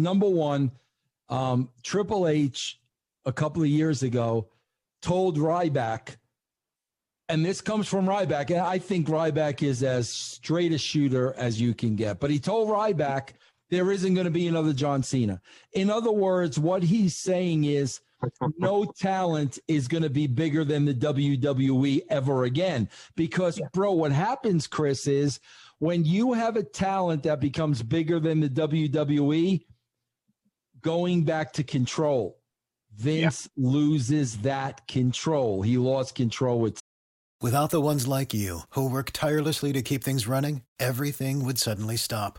Number one, um, Triple H a couple of years ago told Ryback, and this comes from Ryback, and I think Ryback is as straight a shooter as you can get. But he told Ryback there isn't going to be another John Cena. In other words, what he's saying is no talent is going to be bigger than the WWE ever again. Because, yeah. bro, what happens, Chris, is when you have a talent that becomes bigger than the WWE, going back to control, Vince yeah. loses that control. He lost control with. Without the ones like you, who work tirelessly to keep things running, everything would suddenly stop.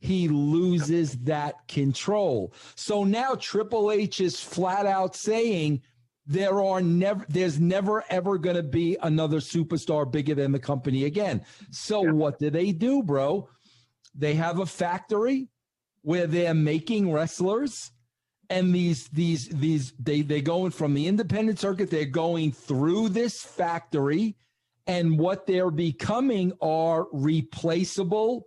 he loses that control. So now Triple H is flat out saying there are never there's never ever going to be another superstar bigger than the company again. So yeah. what do they do, bro? They have a factory where they're making wrestlers and these these these they they going from the independent circuit they're going through this factory and what they're becoming are replaceable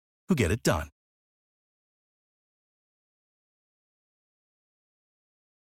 who get it done.